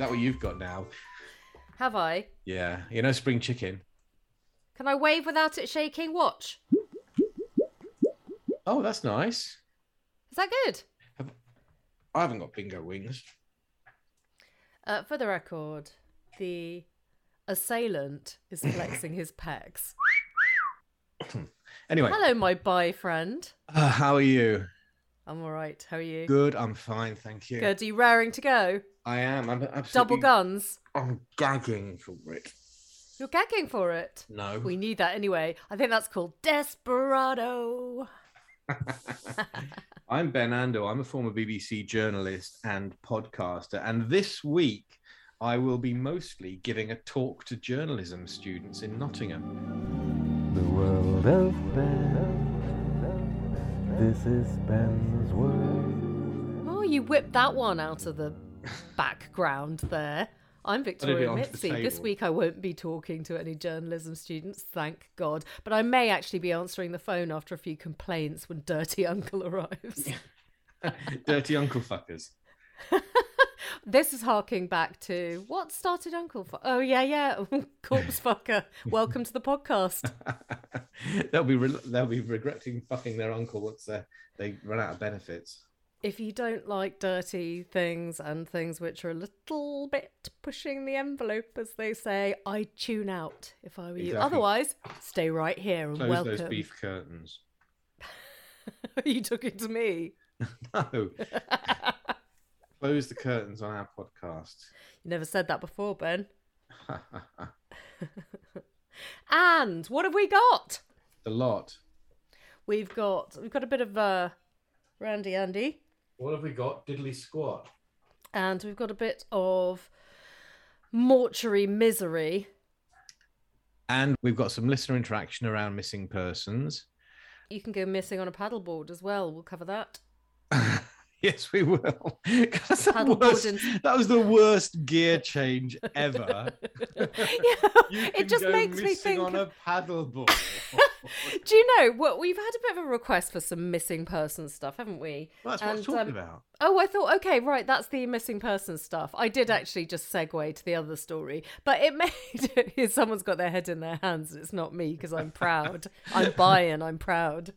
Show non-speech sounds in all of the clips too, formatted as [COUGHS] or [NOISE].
that what you've got now? Have I? Yeah, you know, spring chicken. Can I wave without it shaking? Watch. Oh, that's nice. Is that good? I haven't got bingo wings. Uh, for the record, the assailant is flexing his pecs. [COUGHS] Anyway, Hello, my boyfriend. uh, how are you? I'm all right. How are you? Good. I'm fine, thank you. Good. Are you raring to go? I am. I'm absolutely. Double guns. I'm gagging for it. You're gagging for it. No. We need that anyway. I think that's called Desperado. [LAUGHS] I'm Ben Ando. I'm a former BBC journalist and podcaster. And this week, I will be mostly giving a talk to journalism students in Nottingham. The world of Ben. This is Ben's world. Oh, you whipped that one out of the [LAUGHS] background there. I'm Victoria Mitzi. This week I won't be talking to any journalism students, thank God. But I may actually be answering the phone after a few complaints when Dirty Uncle [LAUGHS] arrives. [LAUGHS] Dirty uncle fuckers. this is harking back to what started Uncle Fu- Oh, yeah, yeah. Corpse fucker. Welcome to the podcast. they'll be re- they'll be regretting fucking their uncle once they they run out of benefits. If you don't like dirty things and things which are a little bit pushing the envelope, as they say, I'd tune out if I were you. Otherwise, stay right here and Close welcome. those beef curtains. Are [LAUGHS] you talking to me? [LAUGHS] No. [LAUGHS] Close the curtains on our podcast. You never said that before, Ben. And what have we got? the lot. We've got we've got a bit of uh, Randy Andy, What have we got? Diddly squat. and we've got a bit of mortuary misery. And we've got some listener interaction around missing persons. You can go missing on a paddleboard as well. We'll cover that. [LAUGHS] yes, we will. [LAUGHS] that, Paddleboard was, and- [LAUGHS] that was the worst gear change ever. yeah, You can it just go makes me think. on a paddleboard. [LAUGHS] Do you know what we've had a bit of a request for some missing person stuff, haven't we? Well, that's what I was And, talking um, about. Oh, I thought, okay, right, that's the missing person stuff. I did actually just segue to the other story, but it [LAUGHS] made it, [LAUGHS] someone's got their head in their hands, it's not me because I'm proud. I'm buying. I'm proud.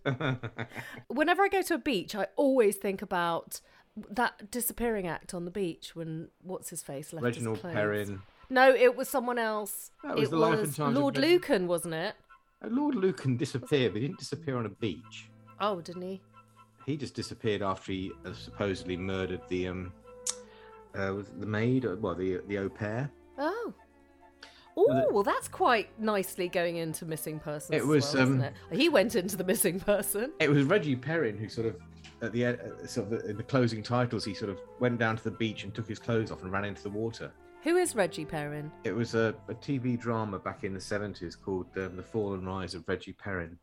Whenever I go to a beach, I always think about that disappearing act on the beach when what's his face left his clothes. Perrin. No, it was someone else. That was it the life and was times Lord Reg- Lucan, wasn't it? Uh, Lord Lucan disappeared, but he didn't disappear on a beach. Oh, didn't he? He just disappeared after he uh, supposedly murdered the um, uh, was the maid, or, well, the the au pair. Oh. Oh, well, that's quite nicely going into missing persons. It was, well, isn't um, it? He went into the missing person. It was Reggie Perrin who sort of at the end, uh, sort of in the closing titles, he sort of went down to the beach and took his clothes off and ran into the water. Who is Reggie Perrin? It was a, a TV drama back in the seventies called um, "The Fall and Rise of Reggie Perrin."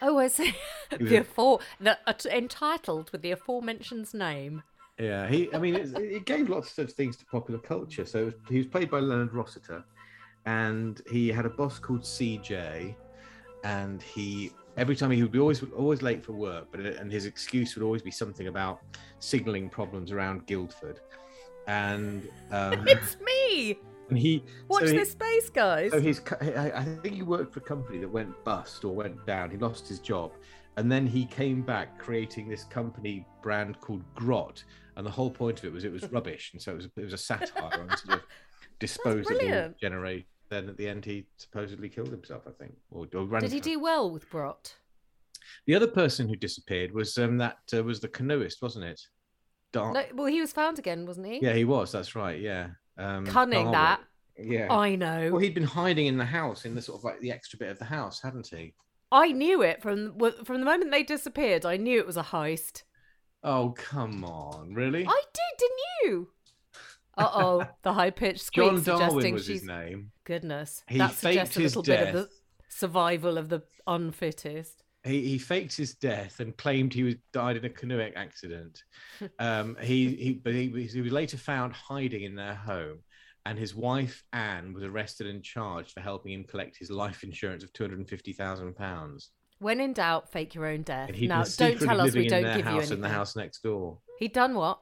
Oh, I see. the afore, the, uh, entitled with the aforementioned name. Yeah, he. I mean, it, it gave lots of things to popular culture. So it was, he was played by Leonard Rossiter, and he had a boss called CJ, and he every time he would be always always late for work, but and his excuse would always be something about signalling problems around Guildford, and um, [LAUGHS] It's me. and he Watch so he- this space, guys. So he's, I I think he worked for a company that went bust or went down. He lost his job, and then he came back creating this company brand called Grot. And the whole point of it was it was [LAUGHS] rubbish, and so it was it was a satire on sort of [LAUGHS] disposable generation. Then at the end, he supposedly killed himself, I think, or, or ran Did he do well with Brot? The other person who disappeared was um, that uh, was the canoeist, wasn't it? No, well, he was found again, wasn't he? Yeah, he was. That's right. Yeah. Um, Cunning that. Yeah. I know. Well, he'd been hiding in the house, in the sort of like the extra bit of the house, hadn't he? I knew it from from the moment they disappeared. I knew it was a heist. Oh, come on. Really? I did, didn't you? Uh oh, [LAUGHS] the high pitched squeak John Darwin suggesting was she's his name. goodness. He that suggests a little bit of the survival of the unfittest. He, he faked his death and claimed he was died in a canoeing accident. [LAUGHS] Um, he, he, but he, was- he was later found hiding in their home, and his wife Anne was arrested and charged for helping him collect his life insurance of two hundred and fifty thousand pounds. When in doubt, fake your own death. Now, don't tell us we don't in their give you anything. in the house next door. He'd done what?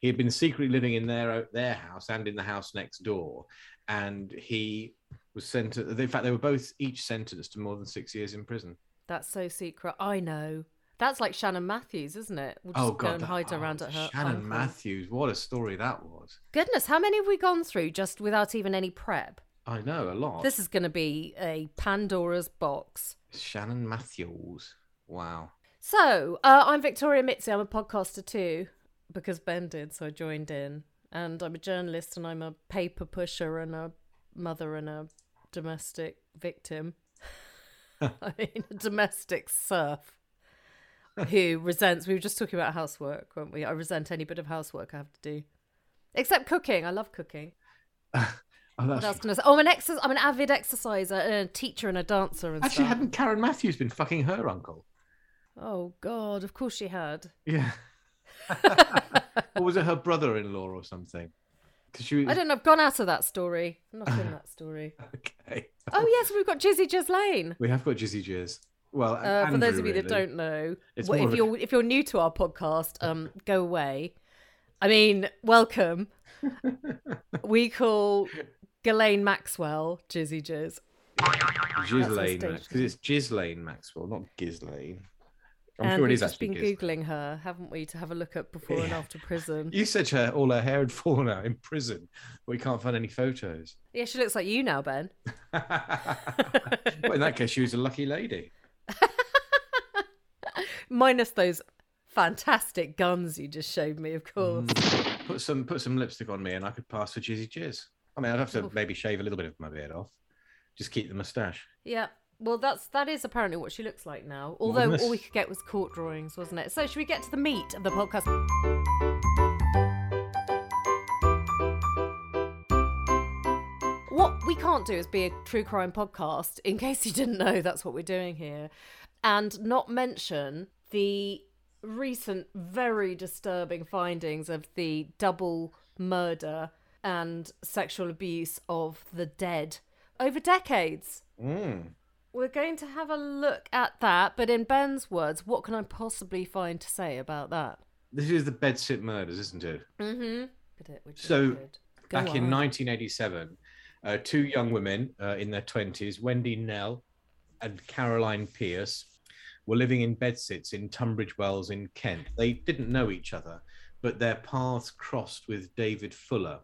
he had been secretly living in their their house and in the house next door, and he was sent. To, in fact, they were both each sentenced to more than six years in prison. That's so secret. I know. That's like Shannon Matthews, isn't it? We'll just oh go God, and that- hide oh, around at her. Shannon uncle. Matthews, what a story that was. Goodness, how many have we gone through just without even any prep? I know a lot. This is going to be a Pandora's box. Shannon Matthews. Wow. So, uh, I'm Victoria Mitzi. I'm a podcaster too, because Ben did, so I joined in. And I'm a journalist and I'm a paper pusher and a mother and a domestic victim. [LAUGHS] [LAUGHS] I mean, a domestic serf who resents. We were just talking about housework, weren't we? I resent any bit of housework I have to do. Except cooking. I love cooking. [LAUGHS] Oh, What that's else can I say? Oh, I'm an, exer- I'm an avid exerciser, and a teacher and a dancer and actually stuff. hadn't Karen Matthews been fucking her uncle? Oh, God. Of course she had. Yeah. or was it her brother-in-law or something? Because I don't know. I've gone out of that story. I'm not in that story. [LAUGHS] okay. Oh yes, we've got Jizzy Jizz Lane. We have got Jizzy Jizz. Well, Uh, for those of you that don't know, well, if a- you're if you're new to our podcast, um, go away. I mean, welcome. [LAUGHS] we call Ghislaine Maxwell Jizzy Jizz. Ghislaine, stage because it's Ghislaine Maxwell, not Ghislaine. I'm and sure it we've just been Ghislaine. googling her, haven't we, to have a look at before and after prison. You said her all her hair had fallen out in prison. But we can't find any photos. Yeah, she looks like you now, Ben. [LAUGHS] [LAUGHS] well, in that case, she was a lucky lady. [LAUGHS] Minus those fantastic guns you just showed me, of course. Mm. Put some put some lipstick on me, and I could pass for Jizzy Jizz. I mean, I'd have to Oof. maybe shave a little bit of my beard off, just keep the moustache. Yeah. Well, that's that is apparently what she looks like now. Although Goodness. all we could get was court drawings, wasn't it? So should we get to the meat of the podcast? What we can't do is be a true crime podcast. In [LAUGHS] case you didn't know, that's what we're doing here, and not mention the recent very disturbing findings of the double murder and sexual abuse of the dead over decades. Mm. We're going to have a look at that, but in Ben's words, what can I possibly find to say about that? This is the bedsit murders, isn't it? Mm-hmm. Look it, which is So, good. Go Back in 1987, uh, two young women uh, in their 20s, Wendy Knell and Caroline Pierce, were living in bedsits in Tunbridge Wells in Kent. They didn't know each other, but their paths crossed with David Fuller.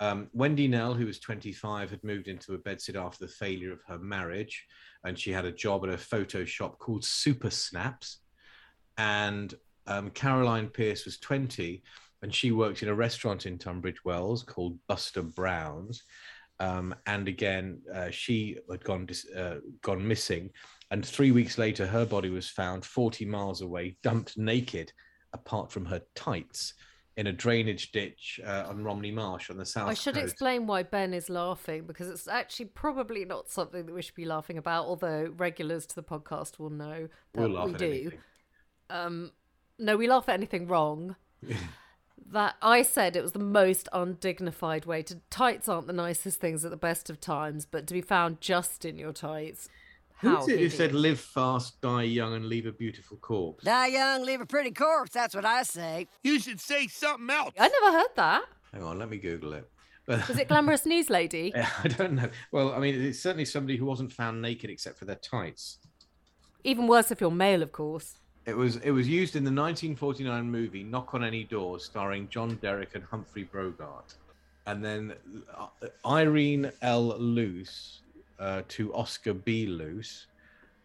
Um, Wendy Knell, who was 25, had moved into a bedsit after the failure of her marriage, and she had a job at a photo shop called Super Snaps. And um, Caroline Pierce was 20, and she worked in a restaurant in Tunbridge Wells called Buster Brown's. Um, and again, uh, she had gone uh, gone missing, and three weeks later, her body was found 40 miles away, dumped naked, apart from her tights, in a drainage ditch uh, on Romney Marsh on the south I should coast. explain why Ben is laughing because it's actually probably not something that we should be laughing about, although regulars to the podcast will know that We'll we do. Um, no, we laugh at anything wrong. [LAUGHS] that I said it was the most undignified way to. Tights aren't the nicest things at the best of times, but to be found just in your tights. Who How is it who said "Live fast, die young, and leave a beautiful corpse"? Die young, leave a pretty corpse. That's what I say. You should say something else. I never heard that. Hang on, let me Google it. Was it Glamorous [LAUGHS] News Lady? I don't know. Well, I mean, it's certainly somebody who wasn't found naked except for their tights. Even worse if you're male, of course. It was it was used in the 1949 movie Knock on Any Door, starring John Derek and Humphrey Bogart, and then uh, Irene L. Luce uh, to Oscar B. Luce.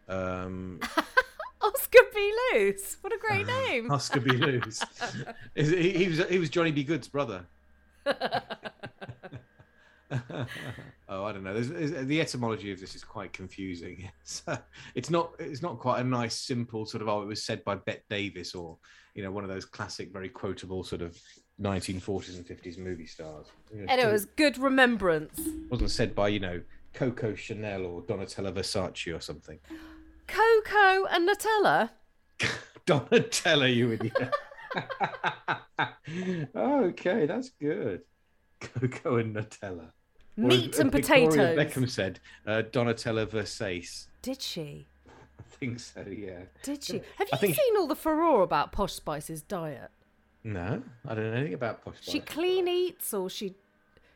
Um, [LAUGHS] Oscar B. Loose. What a great [LAUGHS] name. Oscar B. Luce. [LAUGHS] He, he was he was Johnny B. Good's brother. oh, I don't know. There's, there's- the etymology of this is quite confusing. It's, uh, it's not. It's not quite a nice, simple sort of. Oh, it was said by Bette Davis, or you know, one of those classic, very quotable sort of 1940s and 50s movie stars. You know, and it was good remembrance. wasn't said by you know Coco Chanel or Donatella Versace or something. Coco and Nutella. [LAUGHS] Donatella, you idiot. [LAUGHS] okay, that's good. Coco and Nutella. Or Meat as and Victoria potatoes. Beckham said, uh, Donatella Versace. Did she? I think so, yeah. Did she? Have I you seen all the furore about Posh Spice's diet? No, I don't know anything about posh. She clean eats or she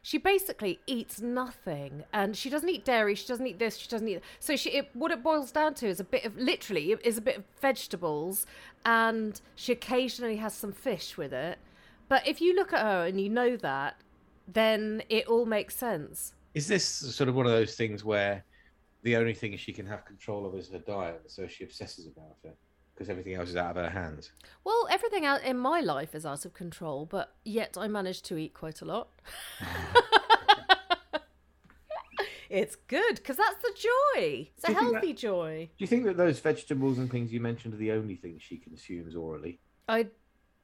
she basically eats nothing and she doesn't eat dairy she doesn't eat this she doesn't eat so she it, what it boils down to is a bit of literally is a bit of vegetables and she occasionally has some fish with it but if you look at her and you know that then it all makes sense. Is this sort of one of those things where the only thing she can have control of is her diet, so she obsesses about it because everything else is out of her hands? well everything out in my life is out of control but yet i manage to eat quite a lot [LAUGHS] [LAUGHS] it's good because that's the joy it's a think that- healthy joy Do you think that those vegetables and things you mentioned are the only things she consumes orally? I'd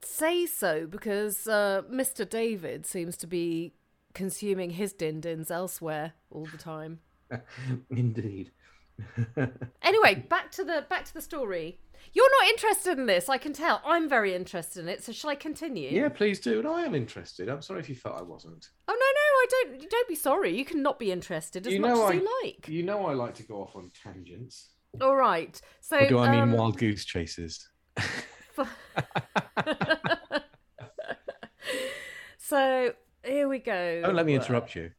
say so because uh, Mr. David seems to be consuming his din dins elsewhere all the time. [LAUGHS] Indeed. [LAUGHS] Anyway, back to the back to the story. You're not interested in this, I can tell. I'm very interested in it. So shall I continue? yeah, please do. And I am interested. I'm sorry if you felt I wasn't. Oh no, no, I don't. Don't be sorry. You can not be interested as You much know as I- you like. You know I like to go off on tangents. All right. So Or do I mean um, wild goose chases? [LAUGHS] So here we go. Don't let me interrupt you.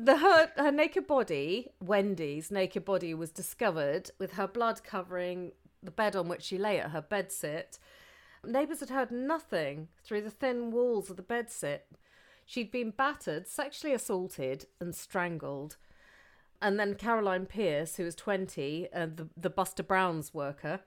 The her, her naked body, Wendy's naked body, was discovered with her blood covering the bed on which she lay at her bedsit. Neighbours had heard nothing through the thin walls of the bedsit. She'd been battered, sexually assaulted, and strangled. And then Caroline Pierce, who was 20, uh, the, the Buster Brown's worker,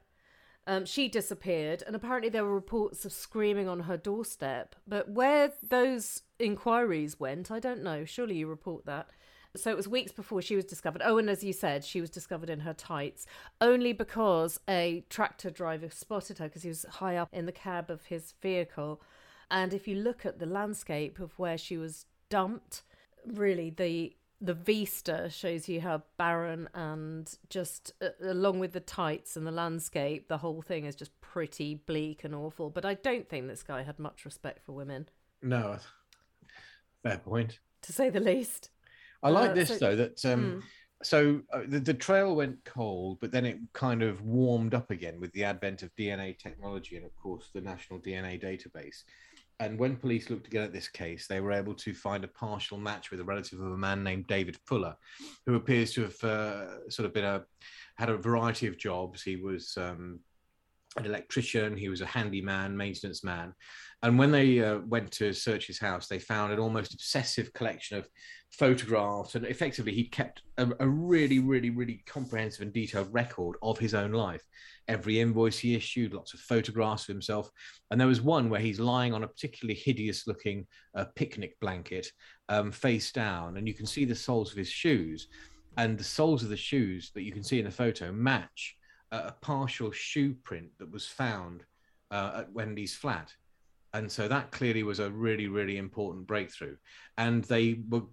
um, she disappeared, and apparently there were reports of screaming on her doorstep. But where those inquiries went, I don't know. Surely you report that. So it was weeks before she was discovered. Oh, and as you said, she was discovered in her tights only because a tractor driver spotted her because he was high up in the cab of his vehicle. And if you look at the landscape of where she was dumped, really the the vista shows you how barren and just uh, along with the tights and the landscape the whole thing is just pretty bleak and awful but i don't think this guy had much respect for women No. Fair point. to say the least I like Uh, this so- though that um, Mm. so uh, the, the trail went cold, but then it kind of warmed up again with the advent of DNA technology and of course the National DNA Database. And when police looked again at this case, they were able to find a partial match with a relative of a man named David Fuller, who appears to have uh, sort of been a had a variety of jobs. He was um, an electrician, he was a handyman, maintenance man. And when they uh, went to search his house, they found an almost obsessive collection of photographs. And effectively, he kept a, a really, really, really comprehensive and detailed record of his own life. Every invoice he issued, lots of photographs of himself. And there was one where he's lying on a particularly hideous looking uh, picnic blanket, um, face down, and you can see the soles of his shoes. And the soles of the shoes that you can see in the photo match a partial shoe print that was found uh, at Wendy's flat. And so that clearly was a really, really important breakthrough. And they were,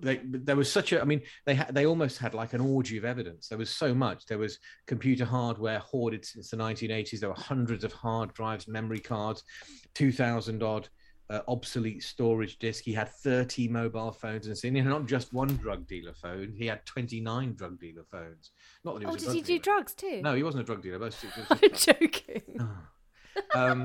they, there was such a, I mean, they had, they almost had like an orgy of evidence. There was so much. There was computer hardware hoarded since the 1980s. There were hundreds of hard drives, memory cards, 2,000 odd uh, obsolete storage disk. He had 30 mobile phones and know, not just one drug dealer phone. He had 29 drug dealer phones. Not that he oh was a did drug he do drugs too No, he wasn't a drug dealer. But [LAUGHS] i'm joking um,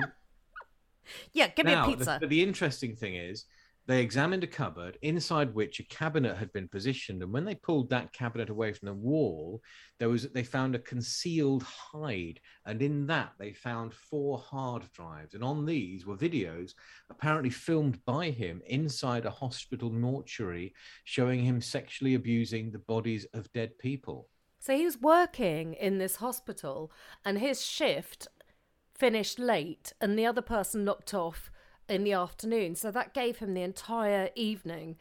[LAUGHS] yeah give me now, a the- pizza but the interesting thing is, they examined a cupboard inside which a cabinet had been positioned, and when they pulled that cabinet away from the wall, there was they found a concealed hide, and in that they found four hard drives, and on these were videos apparently filmed by him inside a hospital mortuary, showing him sexually abusing the bodies of dead people. So he was working in this hospital and his shift finished late and the other person knocked off in the afternoon. So that gave him the entire evening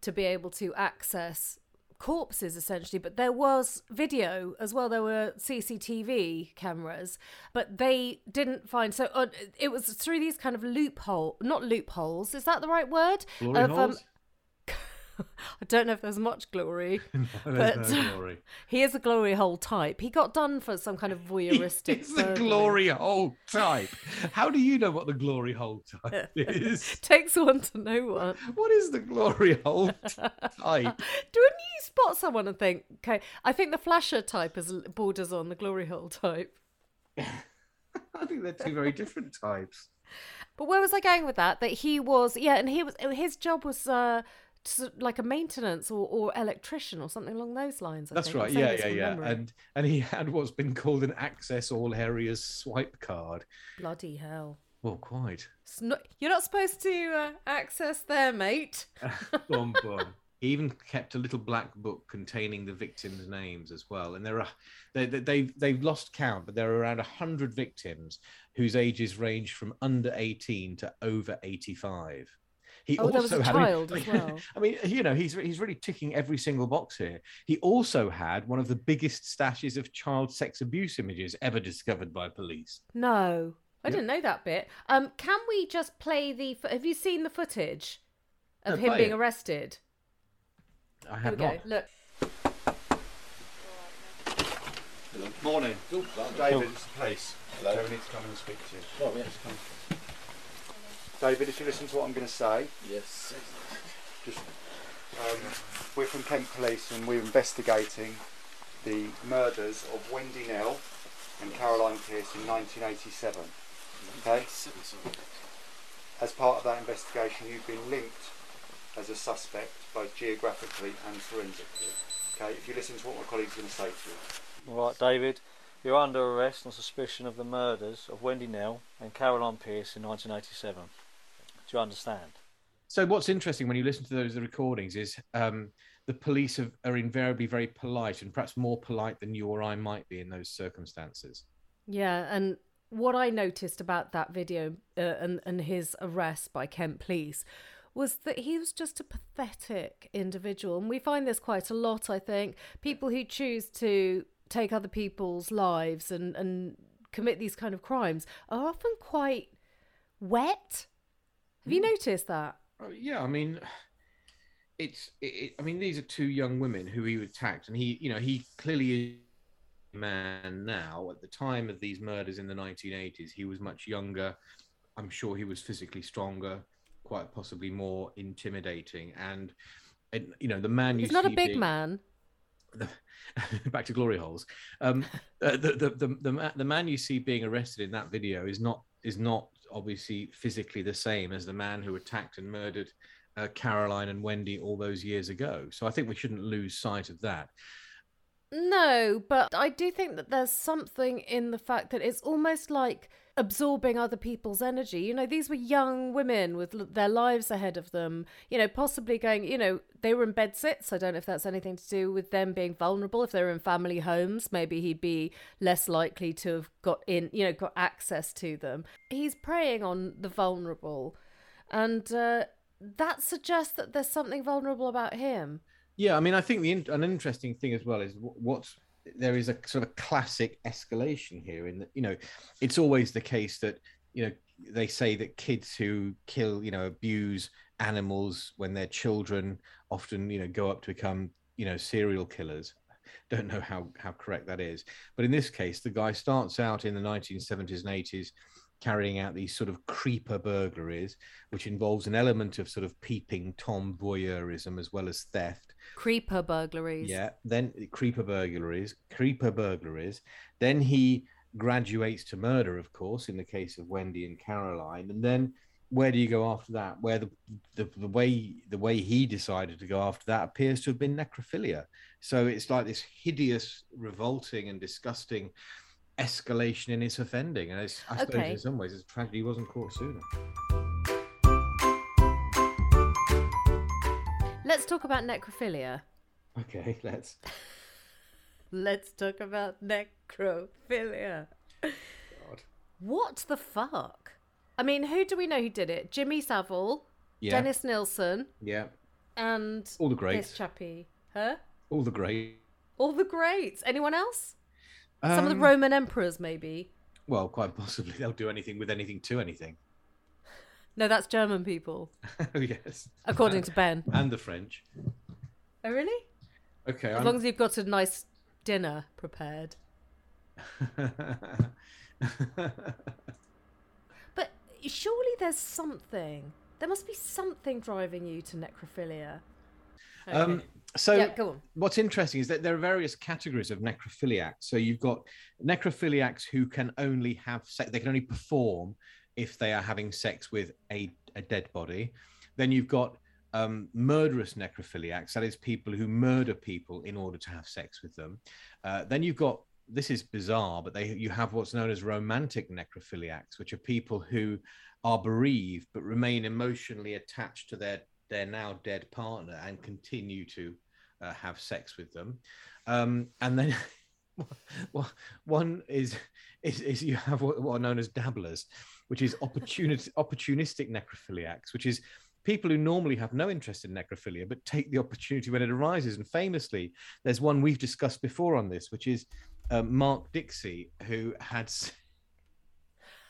to be able to access corpses essentially but there was video as well there were cctv cameras but they didn't find so uh, it was through these kind of loophole not loopholes is that the right word Glory Of, um? [LAUGHS] i don't know if there's much glory [LAUGHS] There's but- no glory. he is a glory hole type. He got done for some kind of [LAUGHS] voyeuristic. The burglary. glory hole type. How do you know what the glory hole type is? Takes one to know one. What is the glory hole type? Do you spot someone and think, okay, I think the flasher type is borders on the glory hole type. I think they're two very different types. But where was I going with that? That he was, yeah, and he was. His job was uh, like a maintenance or, or electrician or something along those lines. I That's think. Right. Yeah, yeah, yeah. memory. And and he [LAUGHS] had what's been called an access all areas swipe card. bloody hell. Well, quite. Not, you're not supposed to uh, access there, mate. [LAUGHS] Boom, boom. He even kept a little black book containing the victims' names as well. And there are they, they, they've they've lost count, but there are around hundred victims whose ages range from under eighteen to over eighty-five. He Oh, there was a had- I mean- as [LAUGHS] well. I mean, you know, he's he's really ticking every single box here. He also had one of the biggest stashes of child sex abuse images ever discovered by police. No, I Yep. didn't know that bit. Um, can we just play the? Have you seen the footage of No, him being it. arrested? I Here have we not. go. Look. Morning. David, it's the police. Hello. David needs to come and speak to you. Oh, yes. David, if you listen to what I'm going to say, Yes. just um, we're from Kent Police and we're investigating the murders of Wendy Knell and Caroline Pierce in 1987. Okay. As part of that investigation, you've been linked as a suspect, both geographically and forensically. Okay. If you listen to what my colleague's going to say to you. All right, David. You're under arrest on suspicion of the murders of Wendy Knell and Caroline Pierce in 1987. Do you understand? So what's interesting when you listen to those recordings is um, the police have, are invariably very polite and perhaps more polite than you or I might be in those circumstances. Yeah, and what I noticed about that video uh, and and his arrest by Kent Police was that he was just a pathetic individual, and we find this quite a lot. I think people who choose to take other people's lives and and commit these kind of crimes are often quite wet. Have you noticed that? Oh, yeah, I mean, it's. It, I mean, these are two young women who he attacked, and he, you know, he clearly is a man now. At the time of these murders in the 1980s, he was much younger. I'm sure he was physically stronger, quite possibly more intimidating, and, and you know, the man you He's not a big being- man. the, [LAUGHS] back to glory holes. Um, uh, the, the, the, the, the man you see being arrested in that video is not is not obviously physically the same as the man who attacked and murdered uh, Caroline and Wendy all those years ago. So I think we shouldn't lose sight of that. No, but I do think that there's something in the fact that it's almost like absorbing other people's energy. You know, these were young women with their lives ahead of them, you know, possibly going, you know, they were in bed sits. I don't know if that's anything to do with them being vulnerable. If they were in family homes, maybe he'd be less likely to have got in, you know, got access to them. He's preying on the vulnerable. And uh, that suggests that there's something vulnerable about him. Yeah, I mean, I think the an interesting thing as well is wh- what's there is a sort of classic escalation here. In that, you know, it's always the case that you know they say that kids who kill, you know, abuse animals when they're children often, you know, go up to become, you know, serial killers. [LAUGHS] Don't know how how correct that is, but in this case, the guy starts out in the 1970s and 80s carrying out these sort of creeper burglaries, which involves an element of sort of peeping tom voyeurism as well as theft. Creeper burglaries. Yeah, then creeper burglaries, creeper burglaries. Then he graduates to murder, of course, in the case of Wendy and Caroline. And then where do you go after that? Where the, the the way the way he decided to go after that appears to have been necrophilia. So it's like this hideous, revolting, and disgusting escalation in his offending. And it's, I suppose Okay. in some ways it's tragedy he wasn't caught sooner. Let's talk about necrophilia. Okay, [LAUGHS] let's. Let's talk about necrophilia. God. What the fuck? I mean, who do we know who did it? Jimmy Savile, Yeah, Dennis Nilsen, yeah, and all the this greats, chappie. Huh? all the great. All the greats. Anyone else? Some of the Um, Roman emperors, maybe. Well, quite possibly [LAUGHS] they'll do anything with anything to anything. [LAUGHS] No, that's German people, [LAUGHS] oh yes, according to Ben. and the French. Oh, really? Okay, As I'm- long as you've got a nice dinner prepared. But surely there's something. There must be something driving you to necrophilia. um, Okay. So yeah, what's interesting is that there are various categories of necrophiliacs. So you've got necrophiliacs who can only have sex; they can only perform if they are having sex with a, a dead body. Then you've got um, murderous necrophiliacs, that is, people who murder people in order to have sex with them. Uh, then you've got this is bizarre, but they you have what's known as romantic necrophiliacs, which are people who are bereaved but remain emotionally attached to their their now dead partner and continue to uh, have sex with them. Um, and then [LAUGHS] well, one is, is is you have what, what are known as dabblers, which is opportunity [LAUGHS] opportunistic necrophiliacs, which is people who normally have no interest in necrophilia but take the opportunity when it arises. And famously, there's one we've discussed before on this, which is uh, Mark Dixie, who had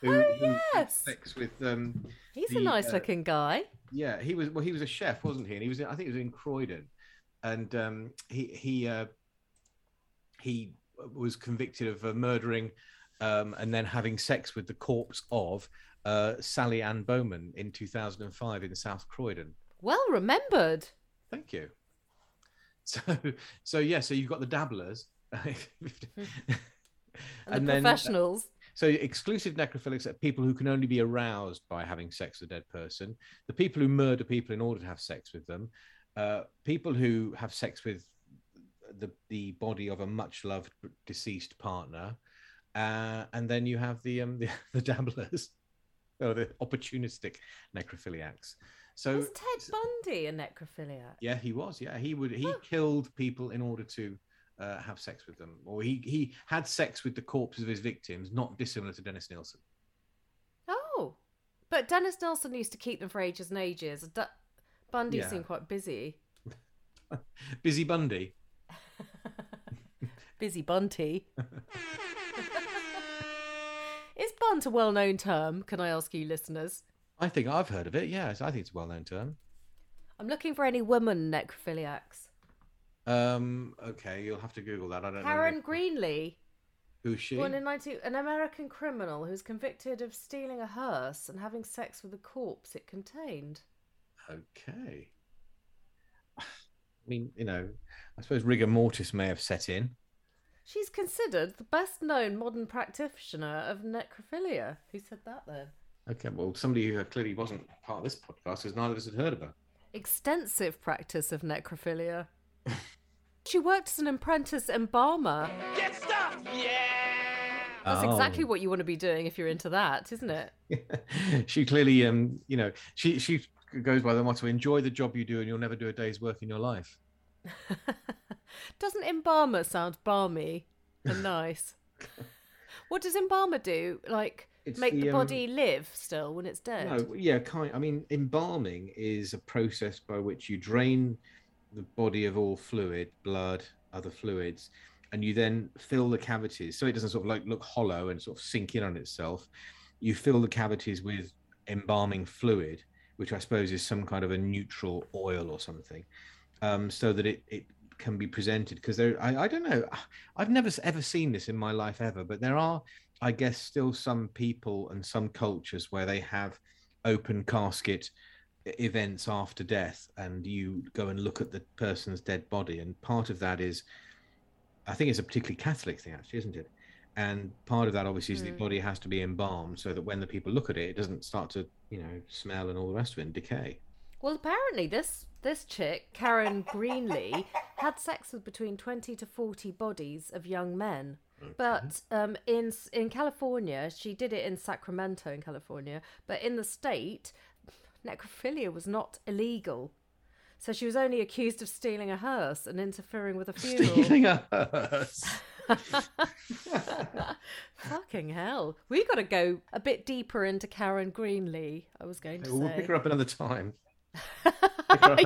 who, Oh, who had sex with um, He's a the, nice uh, looking guy. yeah, he was. Well, he was a chef, wasn't he? And he was. I think he was in Croydon, and um, he he uh, he was convicted of uh, murdering um, and then having sex with the corpse of uh, Sally Ann Bowman in 2005 in South Croydon. Well remembered. Thank you. So, so yeah, so you've got the dabblers, [LAUGHS] And, the professionals. So exclusive necrophilics are people who can only be aroused by having sex with a dead person. The people who murder people in order to have sex with them. Uh, people who have sex with the the body of a much loved deceased partner. Uh, and then you have the um [LAUGHS] the, the dabblers, or the opportunistic necrophiliacs. So Was Ted Bundy a necrophiliac? yeah, he was. Yeah, he would. He killed people in order to uh, have sex with them, or he he had sex with the corpses of his victims, not dissimilar to Dennis Nilsen. Oh, but Dennis Nelson used to keep them for ages and ages. Bundy Yeah. seemed quite busy. [LAUGHS] Busy Bundy. [LAUGHS] Busy Bunty. Is Bunt a well known term? Can I ask you, listeners? I think I've heard of it. Yes, I think it's a well-known term. I'm looking for any woman necrophiliacs. Um, okay, you'll have to Google that. I don't Karen know. Greenlee, Who's she? born in 19, an American criminal who's convicted of stealing a hearse and having sex with the corpse it contained. Okay. I mean, you know, I suppose rigor mortis may have set in. She's considered the best known modern practitioner of necrophilia. Who said that then? Okay, well, somebody who clearly wasn't part of this podcast because neither of us had heard of her. Extensive practice of necrophilia. [LAUGHS] she worked as an apprentice embalmer. Get stuffed! Yeah! That's Oh. exactly what you want to be doing if you're into that, isn't it? [LAUGHS] she clearly, um, you know, she she goes by the motto: "Enjoy the job you do, and you'll never do a day's work in your life." [LAUGHS] Doesn't embalmer sound balmy and nice? [LAUGHS] what does embalmer do? Like It's make the, the, um, body live still when it's dead? No, yeah, kind. I mean, embalming is a process by which you drain the body of all fluid, blood, other fluids, and you then fill the cavities so it doesn't sort of like look hollow and sort of sink in on itself. You fill the cavities with embalming fluid, which I suppose is some kind of a neutral oil or something, um, so that it it can be presented. Because there, I, I don't know, I've never ever seen this in my life ever, but there are I guess still some people and some cultures where they have open casket events after death and you go and look at the person's dead body and part of that is i think it's a particularly catholic thing actually isn't it and part of that obviously is the Mm. body has to be embalmed so that when the people look at it it doesn't start to you know smell and all the rest of it and decay Well, apparently this this chick, Karen Greenlee, had sex with between twenty to forty bodies of young men. But um, in in California, she did it in Sacramento, in California. But in the state, necrophilia was not illegal, so she was only accused of stealing a hearse and interfering with a funeral. stealing a hearse [LAUGHS] [LAUGHS] Fucking hell! We got to go a bit deeper into Karen Greenlee. I was going to say we'll pick her up another time [LAUGHS]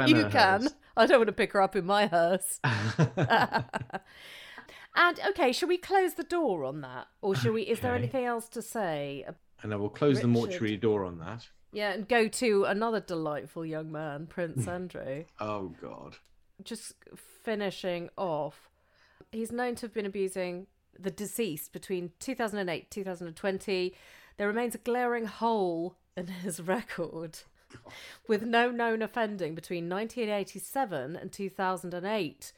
you can. hearse. I don't want to pick her up in my hearse. [LAUGHS] and okay, shall we close the door on that, or shall we? Is there anything else to say? and i will close the mortuary door on that Yeah, and go to another delightful young man, Prince Andrew. oh god Just finishing off, he's known to have been abusing the deceased between 2008 2020. There remains a glaring hole in his [LAUGHS] record. With no known offending between 1987 and 2008.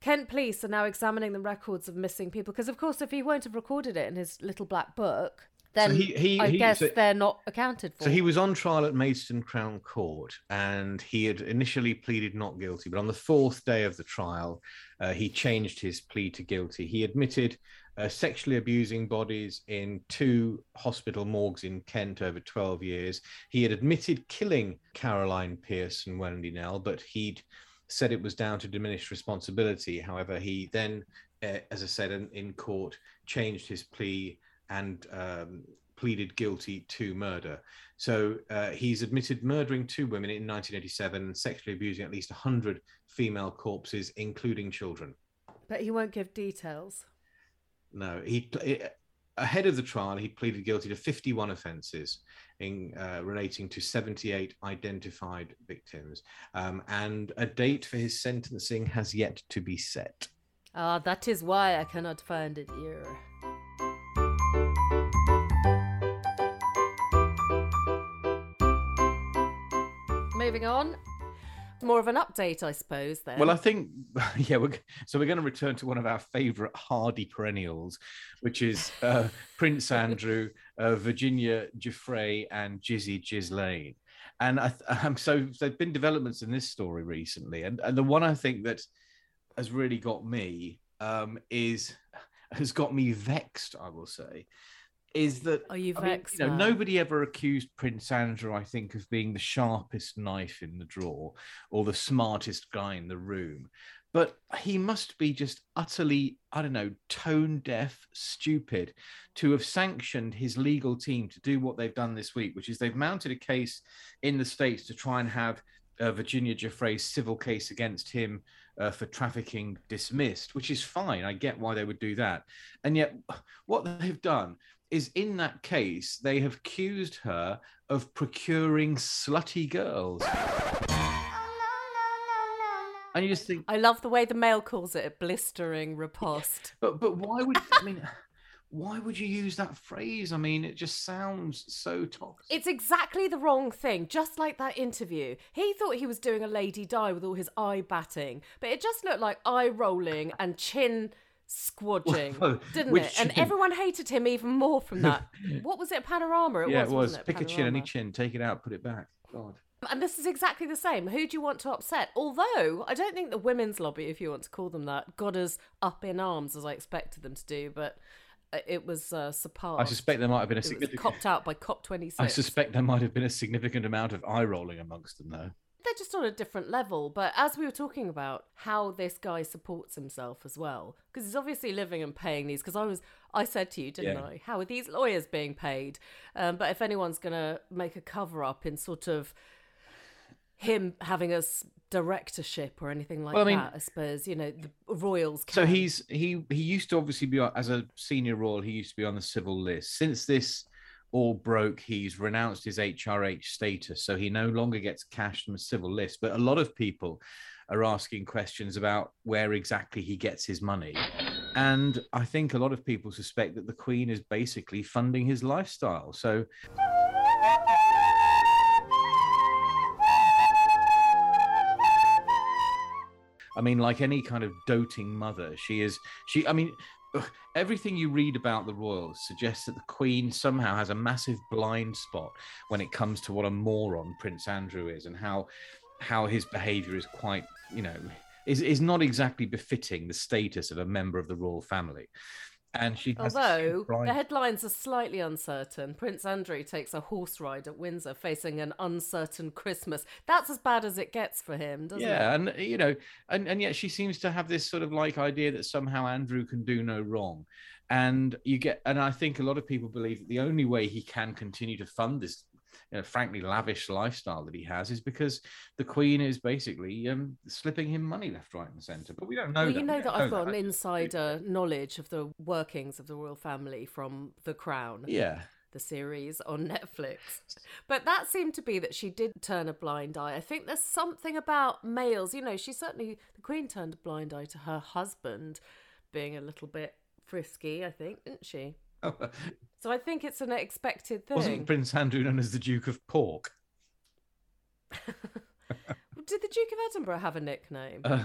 Kent police are now examining the records of missing people because, of course, if he won't have recorded it in his little black book, then he- he- I he- guess so- they're not accounted for. So he was on trial at Maidstone Crown Court, and he had initially pleaded not guilty. But on the fourth day of the trial, uh, he changed his plea to guilty. He admitted uh, sexually abusing bodies in two hospital morgues in Kent over 12 years. He had admitted killing Caroline Pierce and Wendy Knell, but he'd said it was down to diminished responsibility. However, he then, uh, as I said in, in court, changed his plea and um, pleaded guilty to murder. So uh, he's admitted murdering two women in 1987 and sexually abusing at least 100 female corpses, including children. but he won't give details. No, he ahead of the trial he pleaded guilty to 51 offences in uh, relating to 78 identified victims, um, and a date for his sentencing has yet to be set. Ah, that is why I cannot find it here. Moving on. More of an update, I suppose, then. Well, I think, [LAUGHS] yeah, we're, so we're going to return to one of our favourite hardy perennials, which is uh, Prince [LAUGHS] Andrew, uh, Virginia Giuffre, and Jizzy Ghislaine. And I, [LAUGHS] I'm so there've been developments in this story recently, and, and the one I think that has really got me um, is has got me vexed. I will say is that Are you I mean, vexed you know, now? nobody ever accused Prince Andrew, I think, of being the sharpest knife in the drawer or the smartest guy in the room. But he must be just utterly, I don't know, tone deaf, stupid to have sanctioned his legal team to do what they've done this week, which is they've mounted a case in the States to try and have uh, Virginia Giuffre's civil case against him uh, for trafficking dismissed, which is fine. I get why they would do that. And yet, what they've done is in that case, they have accused her of procuring slutty girls. And you just think, I love the way the mail calls it a blistering riposte. but but why would I mean, [LAUGHS] why would you use that phrase? I mean, it just sounds so toxic. It's exactly the wrong thing, just like that interview. He thought he was doing a Lady die with all his eye batting, but it just looked like eye rolling and chin squadging, [LAUGHS] didn't which it? And everyone hated him even more from that. [LAUGHS] what was it, Panorama? It yeah, was, it was. Pick a chin, any chin, take it out, put it back. God. And this is exactly the same. Who do you want to upset? Although I don't think the women's lobby, if you want to call them that, got us up in arms as I expected them to do, but uh, it was uh, surpassed. I suspect there might have been a significant. copped out by COP twenty six. I suspect there might have been a significant amount of eye rolling amongst them, though. They're just on a different level. But as we were talking about how this guy supports himself as well, because he's obviously living and paying these. Because I was, I said to you, didn't Yeah. I? How are these lawyers being paid? Um, but if anyone's going to make a cover up in sort of him having a directorship or anything like Well, I mean- that, I suppose you know the royals. Can. So he's he he used to obviously be as a senior royal. He used to be on the civil list. Since this all broke, he's renounced his HRH status, so he no longer gets cash from the civil list. But a lot of people are asking questions about where exactly he gets his money, and I think a lot of people suspect that the Queen is basically funding his lifestyle. So. I mean, like any kind of doting mother, she is. She, I mean, everything you read about the royals suggests that the Queen somehow has a massive blind spot when it comes to what a moron Prince Andrew is, and how how his behaviour is quite, you know, is is not exactly befitting the status of a member of the royal family. And she, has Although the headlines are slightly uncertain, Prince Andrew takes a horse ride at Windsor facing an uncertain Christmas. That's as bad as it gets for him, doesn't it? yeah, and you know, and and yet she seems to have this sort of like idea that somehow Andrew can do no wrong, and you get, and I think a lot of people believe that the only way he can continue to fund this, you know, frankly lavish lifestyle that he has is because the Queen is basically um, slipping him money left, right, and centre. But we don't know. Well, that. you know that I've got that. an insider knowledge of the workings of the royal family from The Crown, Yeah. the series on Netflix. But that seemed to be that she did turn a blind eye. I think there's something about males, you know, she certainly, the Queen turned a blind eye to her husband being a little bit frisky, I think, didn't she? [LAUGHS] So I think it's an expected thing. Wasn't Prince Andrew known as the Duke of Pork? [LAUGHS] Did the Duke of Edinburgh have a nickname? Uh,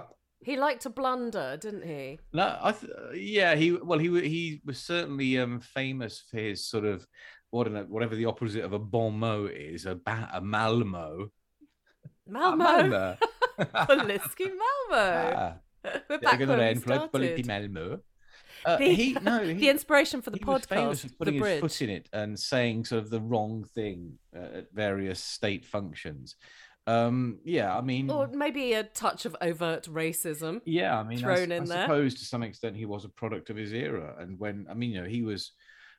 [LAUGHS] He liked to blunder, didn't he? No, I th- yeah, he well, he he was certainly um famous for his sort of what whatever the opposite of a bon mot is, a ba- a malmo. Malmo. Polisky Malmo. Ah, We're back where we started. Malmo. Uh, The, he no, [LAUGHS] he, the inspiration for the he was famous podcast, for the putting his bridge. foot in it and saying sort of the wrong thing uh, at various state functions. Um, yeah, I mean, Or maybe a touch of overt racism. yeah, I mean, I, thrown s- in I there. suppose to some extent he was a product of his era. And when I mean, you know, he was,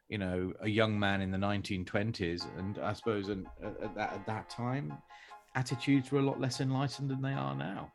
you know, a young man in the 1920s, and I suppose an, at, at that at that time, attitudes were a lot less enlightened than they are now.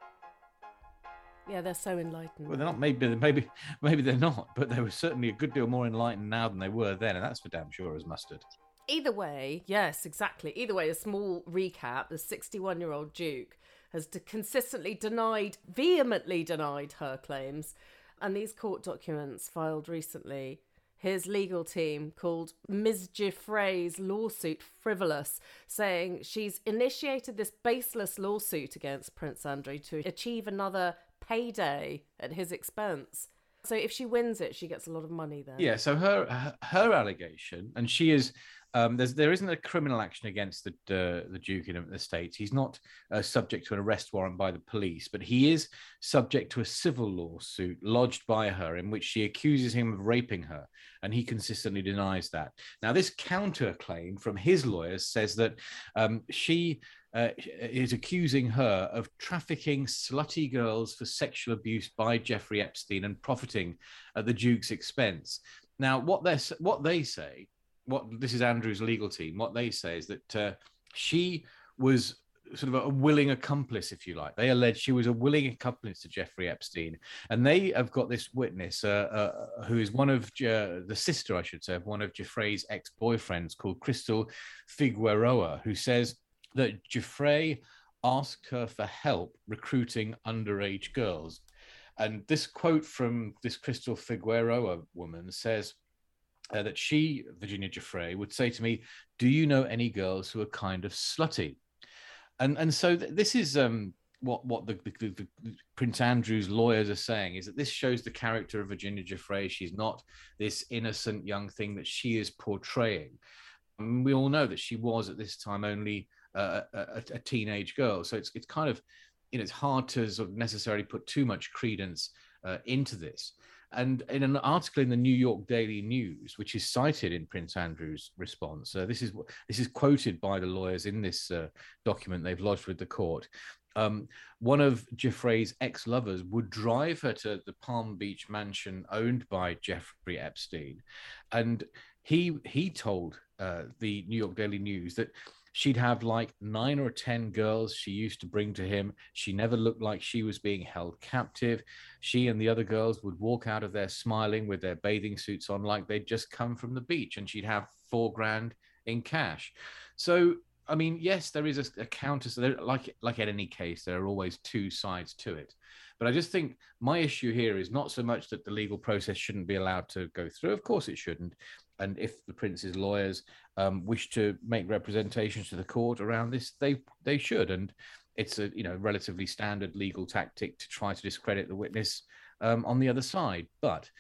Yeah, they're so enlightened. Well, they're not. Maybe, maybe, maybe they're not. But they were certainly a good deal more enlightened now than they were then, and that's for damn sure as mustard. Either way, yes, exactly. Either way, a small recap the 61 year old Duke has de- consistently denied, vehemently denied her claims. And these court documents filed recently, his legal team called Ms. Giuffre's lawsuit frivolous, saying she's initiated this baseless lawsuit against Prince Andrew to achieve another payday at his expense. So if she wins it, she gets a lot of money then. Yeah. So her her, her allegation, and she is. Um, there's there isn't a criminal action against the uh, the Duke in the states. He's not uh, subject to an arrest warrant by the police, but he is subject to a civil lawsuit lodged by her in which she accuses him of raping her, and he consistently denies that. Now, this counterclaim from his lawyers says that um, she uh, is accusing her of trafficking slutty girls for sexual abuse by Jeffrey Epstein and profiting at the Duke's expense. Now, what they what they say, what this is Andrew's legal team, what they say is that uh, she was sort of a willing accomplice, if you like. They allege she was a willing accomplice to Jeffrey Epstein, and they have got this witness uh, uh, who is one of the sister, I should say, of one of Giuffre's ex-boyfriends called Crystal Figueroa, who says that Jeffrey asked her for help recruiting underage girls. And this quote from this Crystal Figueroa woman says uh, that she, Virginia Giuffre, would say to me, "Do you know any girls who are kind of slutty?" And and so th- this is um, what what the, the, the, Prince Andrew's lawyers are saying is that this shows the character of Virginia Giuffre. She's not this innocent young thing that she is portraying. And we all know that she was at this time only uh, a, a, a teenage girl. So it's it's kind of you know it's hard to sort of necessarily put too much credence uh, into this. And in an article in the New York Daily News, which is cited in Prince Andrew's response, uh, this is this is quoted by the lawyers in this uh, document they've lodged with the court. Um, one of Giuffre's ex-lovers would drive her to the Palm Beach mansion owned by Jeffrey Epstein, and he he told uh, the New York Daily News that she'd have like nine or ten girls she used to bring to him. She never looked like she was being held captive. She and the other girls would walk out of there smiling with their bathing suits on, like they'd just come from the beach, and she'd have four grand in cash. So. I mean, yes, there is a, a counter. So, like like in any case, there are always two sides to it. But I just think my issue here is not so much that the legal process shouldn't be allowed to go through. Of course, it shouldn't. And if the prince's lawyers um, wish to make representations to the court around this, they they should. And it's a you know relatively standard legal tactic to try to discredit the witness um, on the other side. But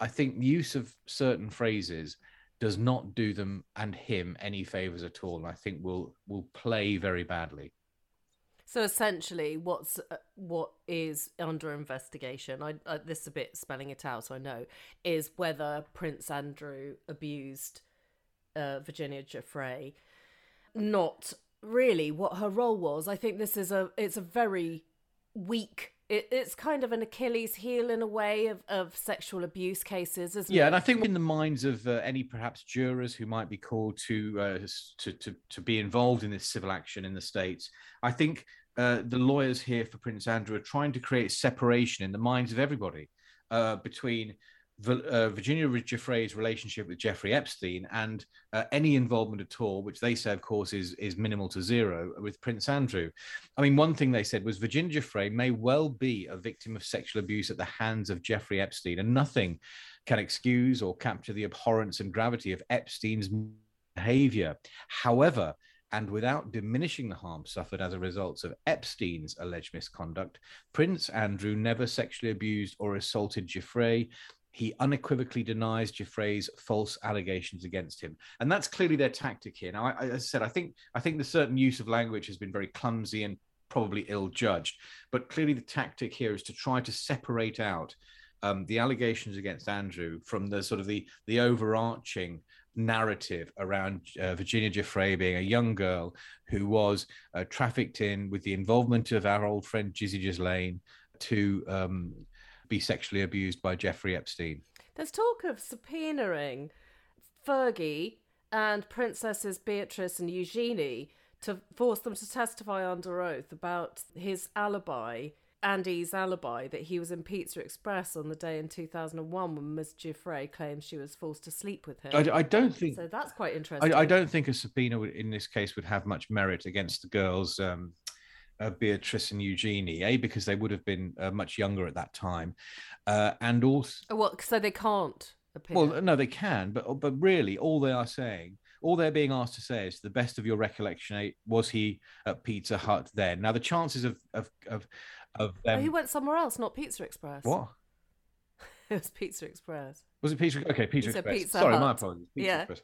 I think the use of certain phrases does not do them and him any favors at all. And I think will will play very badly. So essentially, what's uh, what is under investigation? I, I this is a bit spelling it out. So I know is whether Prince Andrew abused uh, Virginia Giuffre. Not really what her role was. I think this is a it's a very weak. It, it's kind of an Achilles heel in a way of, of sexual abuse cases, isn't Yeah, it? and I think in the minds of uh, any perhaps jurors who might be called to, uh, to to to be involved in this civil action in the states, I think uh, the lawyers here for Prince Andrew are trying to create separation in the minds of everybody uh, between uh, Virginia Giuffre's relationship with Jeffrey Epstein and uh, any involvement at all, which they say, of course, is is minimal to zero with Prince Andrew. I mean, one thing they said was Virginia Giuffre may well be a victim of sexual abuse at the hands of Jeffrey Epstein, and nothing can excuse or capture the abhorrence and gravity of Epstein's behavior. However, And without diminishing the harm suffered as a result of Epstein's alleged misconduct, Prince Andrew never sexually abused or assaulted Giuffre. He unequivocally denies Giuffre's false allegations against him, and that's clearly their tactic here. Now, I, as I said, I think I think the certain use of language has been very clumsy and probably ill-judged, but clearly the tactic here is to try to separate out um, the allegations against Andrew from the sort of the the overarching narrative around uh, Virginia Giuffre being a young girl who was uh, trafficked in with the involvement of our old friend Jizzy Ghislaine to um, be sexually abused by Jeffrey Epstein. There's talk of subpoenaing Fergie and Princesses Beatrice and Eugenie to force them to testify under oath about his alibi, Andy's alibi, that he was in Pizza Express on the day in 2001 when Ms. Giuffre claims she was forced to sleep with him. I, I don't think so that's quite interesting. I, I don't think a subpoena in this case would have much merit against the girls. Um, uh, Beatrice and Eugenie, a because they would have been uh, much younger at that time, uh, and also Oh, Well, so they can't appear. Well, no, they can, but but really, all they are saying, all they're being asked to say is, to the best of your recollection, eh, was he at Pizza Hut then? Now, the chances of of of of oh, he went somewhere else, not Pizza Express. what [LAUGHS] It was Pizza Express. was it? Pizza? Okay, Pizza said Express. Pizza Sorry, my Hut. apologies. Pizza Yeah. Express.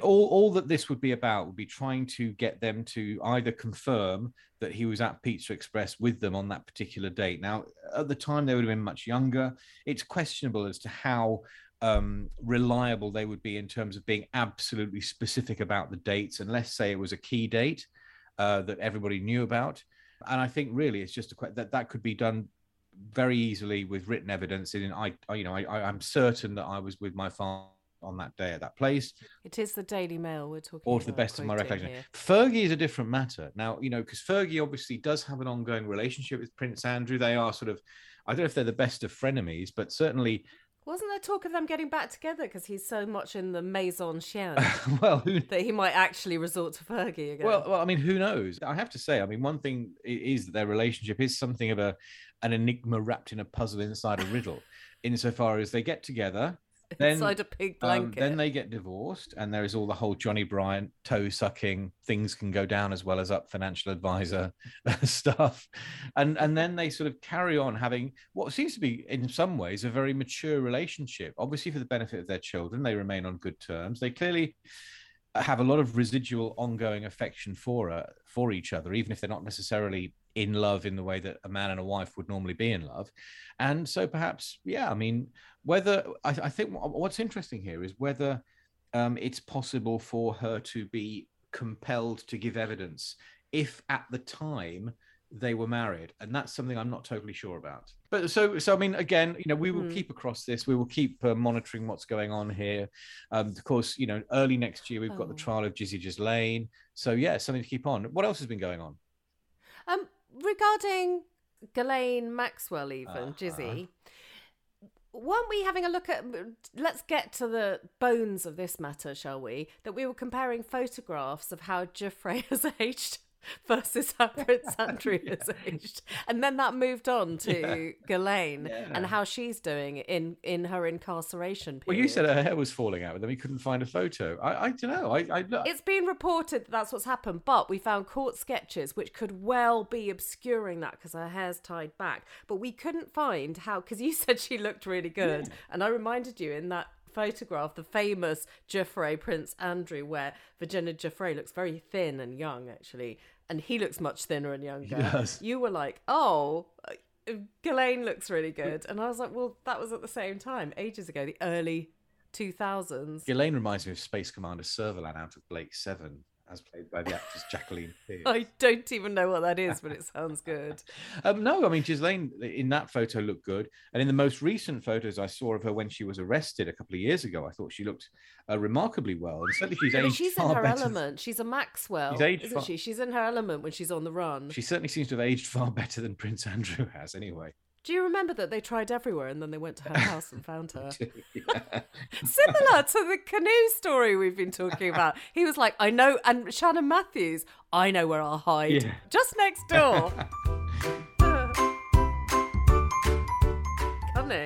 All all that this would be about would be trying to get them to either confirm that he was at Pizza Express with them on that particular date. Now, at the time, they would have been much younger. It's questionable as to how um, reliable they would be in terms of being absolutely specific about the dates, and let's say it was a key date uh, that everybody knew about. And I think really it's just a que- that that could be done very easily with written evidence. And I, I you know, I, I, I'm certain that I was with my father on that day at that place, It is the Daily Mail we're talking about. or to the best of my recollection. here. Fergie is a different matter. Now, you know, because Fergie obviously does have an ongoing relationship with Prince Andrew. They are sort of, I don't know if they're the best of frenemies, but certainly, Wasn't there talk of them getting back together because he's so much in the maison chien [LAUGHS] well, who that he might actually resort to Fergie again? Well, well, I mean, who knows? I have to say, I mean, one thing is that their relationship is something of a an enigma wrapped in a puzzle inside a riddle, insofar as they get together, [LAUGHS] then inside a pig um, blanket. then they get divorced, and there is all the whole Johnny Bryant toe sucking things can go down as well as up financial advisor [LAUGHS] stuff, and and then they sort of carry on having what seems to be in some ways a very mature relationship. Obviously, for the benefit of their children, they remain on good terms. They clearly have a lot of residual ongoing affection for uh, for each other even if they're not necessarily in love in the way that a man and a wife would normally be in love and so perhaps yeah i mean whether i, I think what's interesting here is whether um, it's possible for her to be compelled to give evidence if at the time they were married and that's something i'm not totally sure about but so so i mean again you know we will Hmm. keep across this we will keep uh, monitoring what's going on here um, of course, you know, early next year we've got the Oh. trial of Jizzy Lane. So yeah, something to keep on. What else has been going on? Um, regarding Ghislaine Maxwell, even Uh-huh. Jizzy, weren't we having a look at? Let's get to the bones of this matter, shall we? That we were comparing photographs of how Geoffrey [LAUGHS] has aged [LAUGHS] versus how [LAUGHS] Prince Andrew has aged, and then that moved on [LAUGHS] to Ghislaine and how she's doing in in her incarceration. Period. Well, you said her hair was falling out, but then we couldn't find a photo. I, I don't know. I, I. It's been reported that that's what's happened, but we found court sketches which could well be obscuring that because her hair's tied back. But we couldn't find how, because you said she looked really good. And I reminded you in that photograph, the famous Geoffrey Prince Andrew, where Virginia Giuffre looks very thin and young, actually. And he looks much thinner and younger. does. You were like, oh. uh, Ghislaine looks really good. And I was like, well, that was at the same time, ages ago, the early 2000s. Elaine reminds me of Space Commander Servalan out of Blake Seven, as played by the actress Jacqueline Pearce. [LAUGHS] I don't even know what that is, but it sounds good. [LAUGHS] Um, no, I mean Ghislaine in that photo looked good, and in the most recent photos I saw of her when she was arrested a couple of years ago, I thought she looked uh, remarkably well, and certainly she's aged she's in her better. element. She's a Maxwell, She's aged isn't far- she? She's in her element when she's on the run. She certainly seems to have aged far better than Prince Andrew has, anyway. Do you remember that they tried everywhere and then they went to her house and found [LAUGHS] her? [LAUGHS] Similar to the canoe story we've been talking [LAUGHS] about. He was like, I know, and Shannon Matthews, I know where I'll hide. Yeah. Just next door.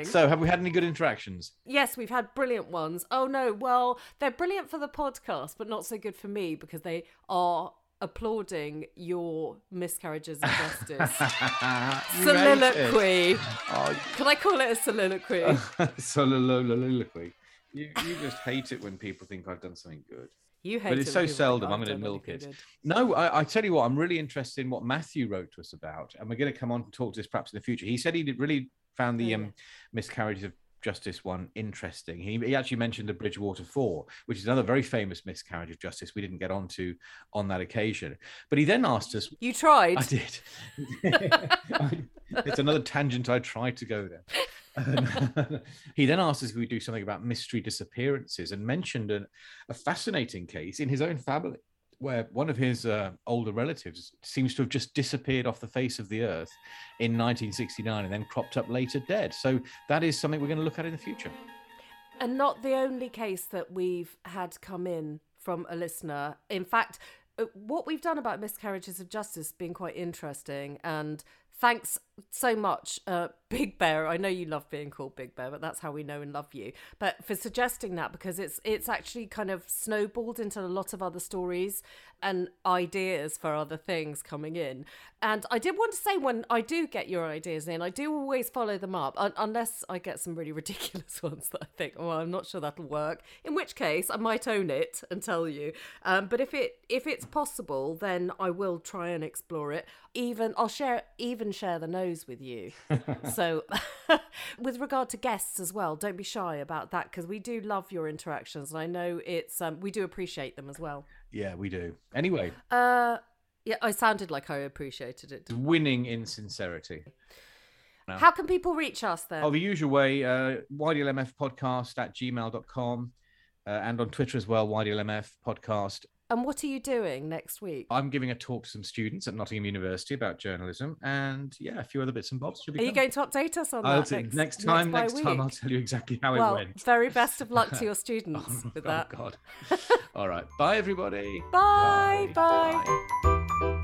So, have we had any good interactions? Yes, we've had brilliant ones. Oh no, well, they're brilliant for the podcast, but not so good for me because they are applauding your miscarriages of justice [LAUGHS] You made it. soliloquy. Oh, Can I call it a soliloquy? [LAUGHS] soliloquy. You, you just hate it when people think I've done something good. You hate But it's it so seldom, I'm gonna milk it. No, I, I tell you what, I'm really interested in what Matthew wrote to us about, and we're going to come on and talk to this perhaps in the future. He said he really found the Oh, um, miscarriages of justice one interesting. He, he actually mentioned the Bridgewater Four, which is another very famous miscarriage of justice we didn't get onto on that occasion. But he then asked us, You tried. I did. [LAUGHS] it's another tangent I tried to go there. [LAUGHS] He then asked us if we do something about mystery disappearances and mentioned an, a fascinating case in his own family where one of his uh, older relatives seems to have just disappeared off the face of the earth in 1969 and then cropped up later dead. So that is something we're going to look at in the future. And not the only case that we've had come in from a listener. In fact, uh, what we've done about miscarriages of justice has been quite interesting. And thanks so much, uh, [LAUGHS] Big Bear. I know you love being called Big Bear, but that's how we know and love you. But for suggesting that, because it's it's actually kind of snowballed into a lot of other stories and ideas for other things coming in. And I did want to say when I do get your ideas in, I do always follow them up, un- unless I get some really [LAUGHS] ridiculous ones that I think, oh, I'm not sure that'll work. In which case, I might own it and tell you. Um, but if it if it's possible, then I will try and explore it. Even I'll share even share the nose with you. [LAUGHS] so, [LAUGHS] with regard to guests as well, don't be shy about that because we do love your interactions, and I know it's um, we do appreciate them as well. Yeah, we do. Anyway, Uh, yeah, I sounded like I appreciated it. winning in sincerity. How can people reach us then? Oh, the usual way, uh, YDLMF podcast at gmail.com uh, and on Twitter as well, YDLMF podcast. And what are you doing next week? I'm giving a talk to some students at Nottingham University about journalism and yeah, a few other bits and bobs. Should be Are you going to update us on I'll that next, next, time, by next time, I'll tell you exactly how it Well, went. very best of luck to [LAUGHS] your students oh, with oh, that. God. [LAUGHS] All right. Bye, everybody. Bye, bye. Bye.